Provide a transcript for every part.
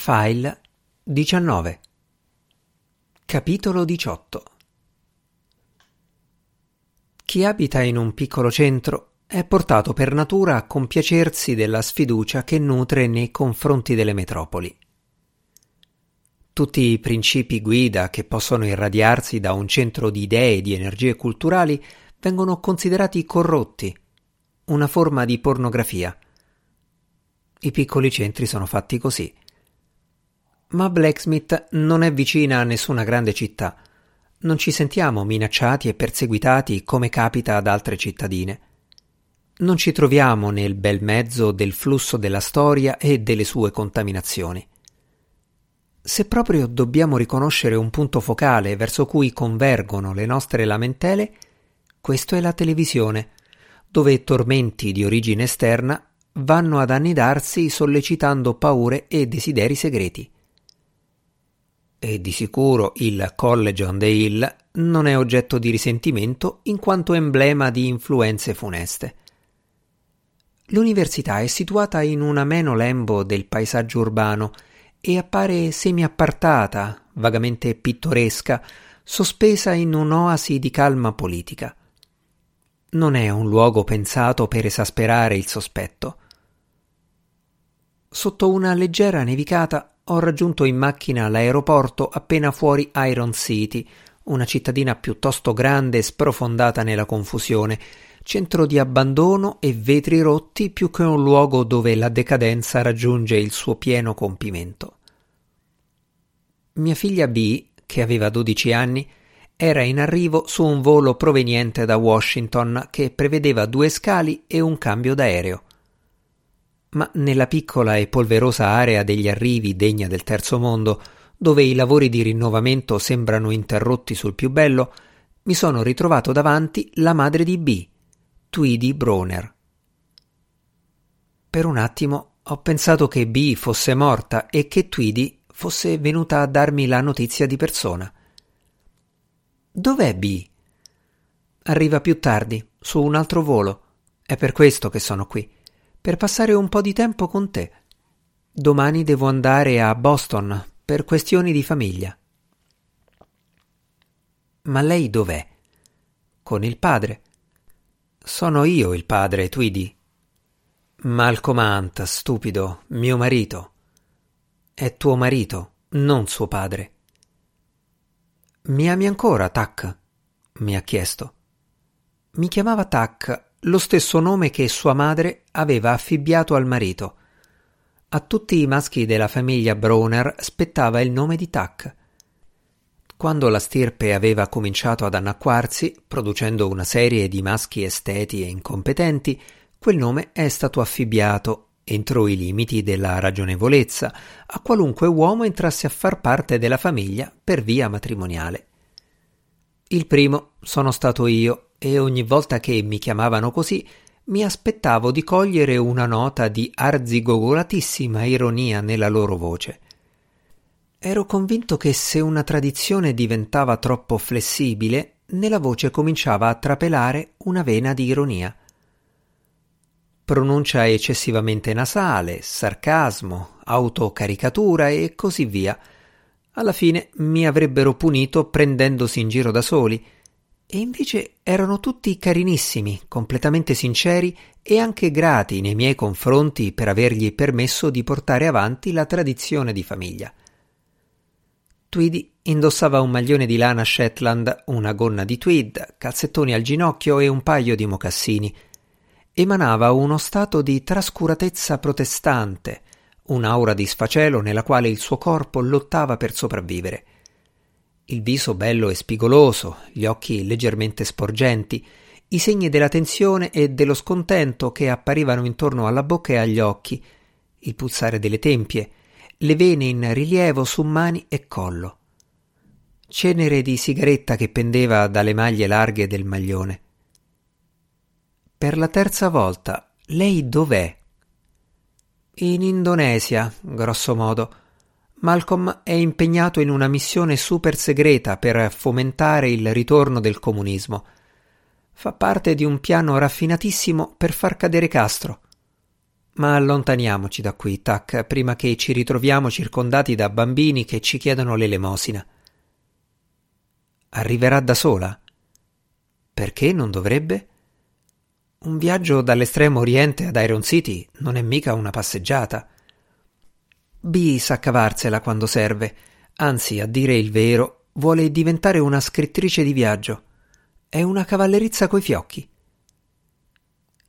File 19 Capitolo 18 Chi abita in un piccolo centro è portato per natura a compiacersi della sfiducia che nutre nei confronti delle metropoli. Tutti i principi guida che possono irradiarsi da un centro di idee e di energie culturali vengono considerati corrotti, una forma di pornografia. I piccoli centri sono fatti così. Ma Blacksmith non è vicina a nessuna grande città. Non ci sentiamo minacciati e perseguitati come capita ad altre cittadine non ci troviamo nel bel mezzo del flusso della storia e delle sue contaminazioni. Se proprio dobbiamo riconoscere un punto focale verso cui convergono le nostre lamentele, questo è la televisione, dove tormenti di origine esterna vanno ad annidarsi sollecitando paure e desideri segreti. E di sicuro il College on the Hill non è oggetto di risentimento in quanto emblema di influenze funeste. L'università è situata in un ameno lembo del paesaggio urbano e appare semi-appartata, vagamente pittoresca, sospesa in un'oasi di calma politica. Non è un luogo pensato per esasperare il sospetto. Sotto una leggera nevicata ho raggiunto in macchina l'aeroporto appena fuori Iron City, una cittadina piuttosto grande e sprofondata nella confusione, centro di abbandono e vetri rotti più che un luogo dove la decadenza raggiunge il suo pieno compimento. Mia figlia B, che aveva 12 anni, era in arrivo su un volo proveniente da Washington che prevedeva due scali e un cambio d'aereo. Ma nella piccola e polverosa area degli arrivi degna del terzo mondo, dove i lavori di rinnovamento sembrano interrotti sul più bello, mi sono ritrovato davanti la madre di B, Tweedy Broner. Per un attimo ho pensato che B fosse morta e che Tweedy fosse venuta a darmi la notizia di persona. Dov'è B? Arriva più tardi, su un altro volo. È per questo che sono qui, per passare un po' di tempo con te. Domani devo andare a Boston per questioni di famiglia. Ma lei dov'è? Con il padre. Sono io il padre, Tweedy. Malcolm Hunt, stupido, mio marito. È tuo marito, non suo padre. Mi ami ancora, Tac? mi ha chiesto. Mi chiamava Tac, lo stesso nome che sua madre aveva affibbiato al marito. A tutti i maschi della famiglia Browner spettava il nome di Tac. Quando la stirpe aveva cominciato ad annacquarsi, producendo una serie di maschi esteti e incompetenti, quel nome è stato affibbiato, entro i limiti della ragionevolezza, a qualunque uomo entrasse a far parte della famiglia per via matrimoniale. Il primo sono stato io e ogni volta che mi chiamavano così mi aspettavo di cogliere una nota di arzigogolatissima ironia nella loro voce. Ero convinto che se una tradizione diventava troppo flessibile, nella voce cominciava a trapelare una vena di ironia. Pronuncia eccessivamente nasale, sarcasmo, autocaricatura e così via. Alla fine mi avrebbero punito prendendosi in giro da soli, e invece erano tutti carinissimi, completamente sinceri e anche grati nei miei confronti per avergli permesso di portare avanti la tradizione di famiglia. Tweedy indossava un maglione di lana Shetland, una gonna di tweed, calzettoni al ginocchio e un paio di mocassini. Emanava uno stato di trascuratezza protestante, un'aura di sfacelo nella quale il suo corpo lottava per sopravvivere. Il viso bello e spigoloso, gli occhi leggermente sporgenti, i segni della tensione e dello scontento che apparivano intorno alla bocca e agli occhi, il pulsare delle tempie, le vene in rilievo su mani e collo. Cenere di sigaretta che pendeva dalle maglie larghe del maglione. Per la terza volta, lei dov'è? In Indonesia, grosso modo. Malcolm è impegnato in una missione super segreta per fomentare il ritorno del comunismo. Fa parte di un piano raffinatissimo per far cadere Castro. Ma allontaniamoci da qui, Tac, prima che ci ritroviamo circondati da bambini che ci chiedono l'elemosina. Arriverà da sola? Perché non dovrebbe? Un viaggio dall'estremo oriente ad Iron City non è mica una passeggiata. B sa cavarsela quando serve, anzi, a dire il vero, vuole diventare una scrittrice di viaggio. È una cavallerizza coi fiocchi.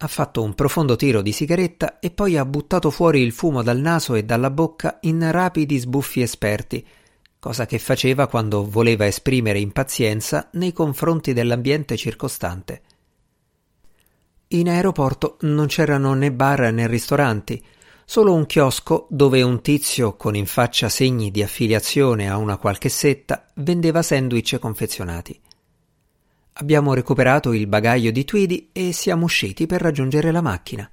Ha fatto un profondo tiro di sigaretta e poi ha buttato fuori il fumo dal naso e dalla bocca in rapidi sbuffi esperti, cosa che faceva quando voleva esprimere impazienza nei confronti dell'ambiente circostante. In aeroporto non c'erano né bar né ristoranti, solo un chiosco dove un tizio con in faccia segni di affiliazione a una qualche setta vendeva sandwich confezionati. Abbiamo recuperato il bagaglio di Tweedy e siamo usciti per raggiungere la macchina.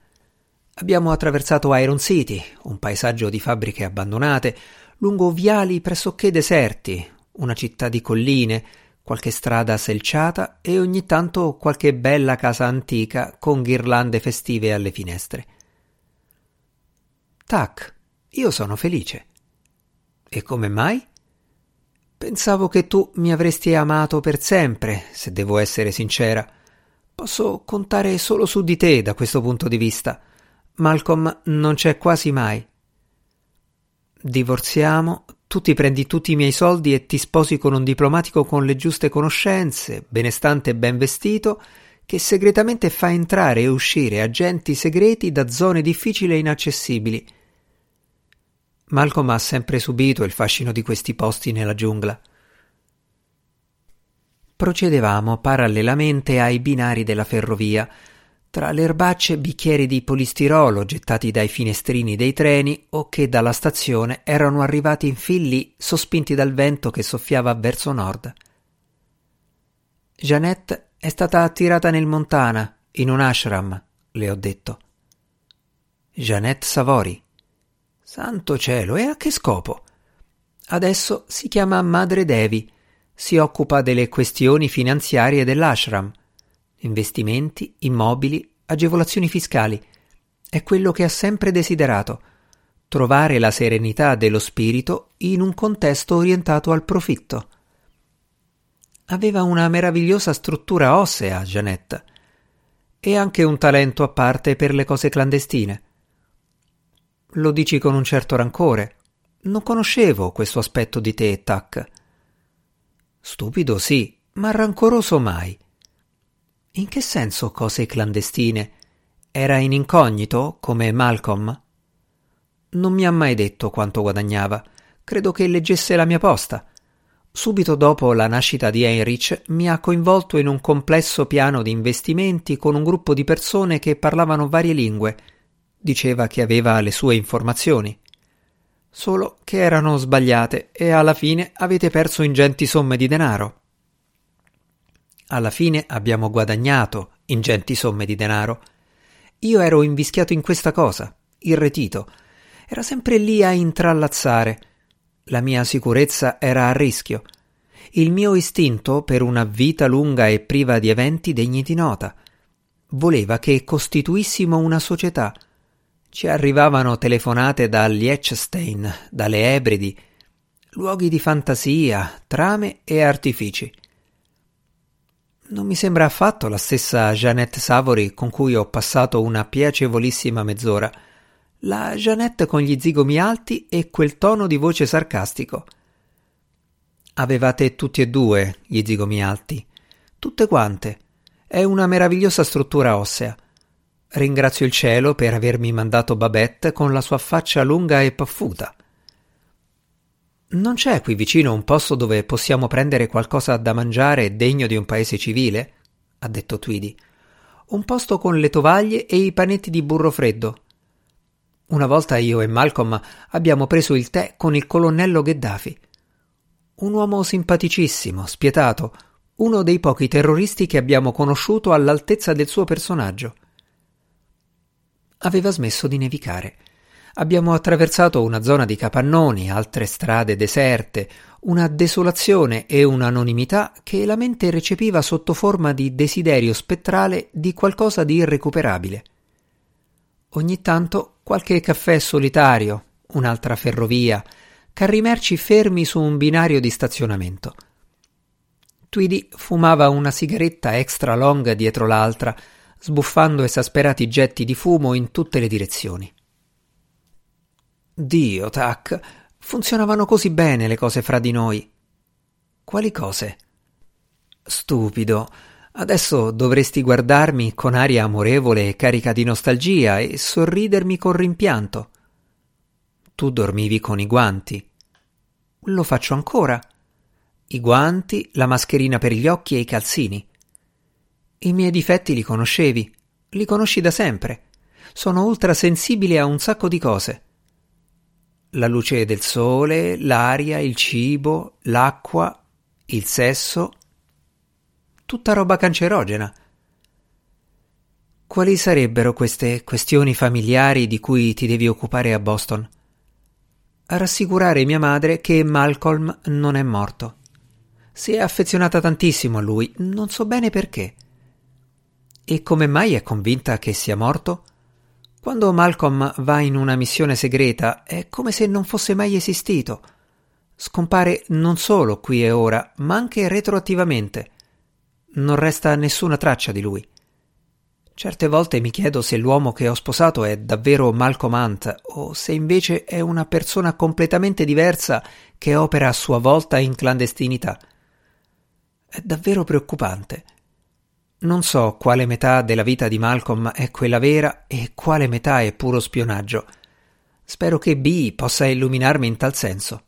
Abbiamo attraversato Iron City, un paesaggio di fabbriche abbandonate, lungo viali pressoché deserti, una città di colline, qualche strada selciata e ogni tanto qualche bella casa antica con ghirlande festive alle finestre. Tac, io sono felice. E come mai? Pensavo che tu mi avresti amato per sempre, se devo essere sincera. Posso contare solo su di te da questo punto di vista. Malcolm non c'è quasi mai. Divorziamo, tu ti prendi tutti i miei soldi e ti sposi con un diplomatico con le giuste conoscenze, benestante e ben vestito, che segretamente fa entrare e uscire agenti segreti da zone difficili e inaccessibili Malcolm ha sempre subito il fascino di questi posti nella giungla. Procedevamo parallelamente ai binari della ferrovia, tra le erbacce bicchieri di polistirolo gettati dai finestrini dei treni o che dalla stazione erano arrivati in filli sospinti dal vento che soffiava verso nord. Jeannette è stata attirata nel Montana, in un ashram, le ho detto. Jeannette Savori. Santo cielo, e a che scopo? Adesso si chiama Madre Devi, si occupa delle questioni finanziarie dell'ashram, investimenti, immobili, agevolazioni fiscali. È quello che ha sempre desiderato, trovare la serenità dello spirito in un contesto orientato al profitto. Aveva una meravigliosa struttura ossea, Janetta, e anche un talento a parte per le cose clandestine. Lo dici con un certo rancore. Non conoscevo questo aspetto di te, Tac. Stupido sì, ma rancoroso mai. In che senso cose clandestine? Era in incognito, come Malcolm? Non mi ha mai detto quanto guadagnava. Credo che leggesse la mia posta. Subito dopo la nascita di Heinrich mi ha coinvolto in un complesso piano di investimenti con un gruppo di persone che parlavano varie lingue diceva che aveva le sue informazioni. Solo che erano sbagliate e alla fine avete perso ingenti somme di denaro. Alla fine abbiamo guadagnato ingenti somme di denaro. Io ero invischiato in questa cosa, irretito. Era sempre lì a intrallazzare. La mia sicurezza era a rischio. Il mio istinto per una vita lunga e priva di eventi degni di nota. Voleva che costituissimo una società, ci arrivavano telefonate da Liechtenstein, dalle Ebridi, luoghi di fantasia, trame e artifici. Non mi sembra affatto la stessa Jeannette Savory con cui ho passato una piacevolissima mezz'ora. La Jeannette con gli zigomi alti e quel tono di voce sarcastico. Avevate tutti e due gli zigomi alti. Tutte quante. È una meravigliosa struttura ossea. Ringrazio il cielo per avermi mandato Babette con la sua faccia lunga e paffuta. Non c'è qui vicino un posto dove possiamo prendere qualcosa da mangiare degno di un paese civile? ha detto Tweedy. Un posto con le tovaglie e i panetti di burro freddo. Una volta io e Malcolm abbiamo preso il tè con il colonnello Gheddafi. Un uomo simpaticissimo, spietato, uno dei pochi terroristi che abbiamo conosciuto all'altezza del suo personaggio. Aveva smesso di nevicare. Abbiamo attraversato una zona di capannoni, altre strade deserte, una desolazione e un'anonimità che la mente recepiva sotto forma di desiderio spettrale di qualcosa di irrecuperabile. Ogni tanto qualche caffè solitario, un'altra ferrovia, carri merci fermi su un binario di stazionamento. Tweedy fumava una sigaretta extra long dietro l'altra, sbuffando esasperati getti di fumo in tutte le direzioni. Dio, Tac, funzionavano così bene le cose fra di noi. Quali cose? Stupido. Adesso dovresti guardarmi con aria amorevole e carica di nostalgia e sorridermi con rimpianto. Tu dormivi con i guanti. Lo faccio ancora. I guanti, la mascherina per gli occhi e i calzini. I miei difetti li conoscevi, li conosci da sempre. Sono ultrasensibile a un sacco di cose. La luce del sole, l'aria, il cibo, l'acqua, il sesso. Tutta roba cancerogena. Quali sarebbero queste questioni familiari di cui ti devi occupare a Boston? Rassicurare mia madre che Malcolm non è morto. Si è affezionata tantissimo a lui, non so bene perché. E come mai è convinta che sia morto? Quando Malcolm va in una missione segreta è come se non fosse mai esistito. Scompare non solo qui e ora, ma anche retroattivamente. Non resta nessuna traccia di lui. Certe volte mi chiedo se l'uomo che ho sposato è davvero Malcolm Hunt o se invece è una persona completamente diversa che opera a sua volta in clandestinità. È davvero preoccupante. Non so quale metà della vita di Malcolm è quella vera e quale metà è puro spionaggio. Spero che B possa illuminarmi in tal senso.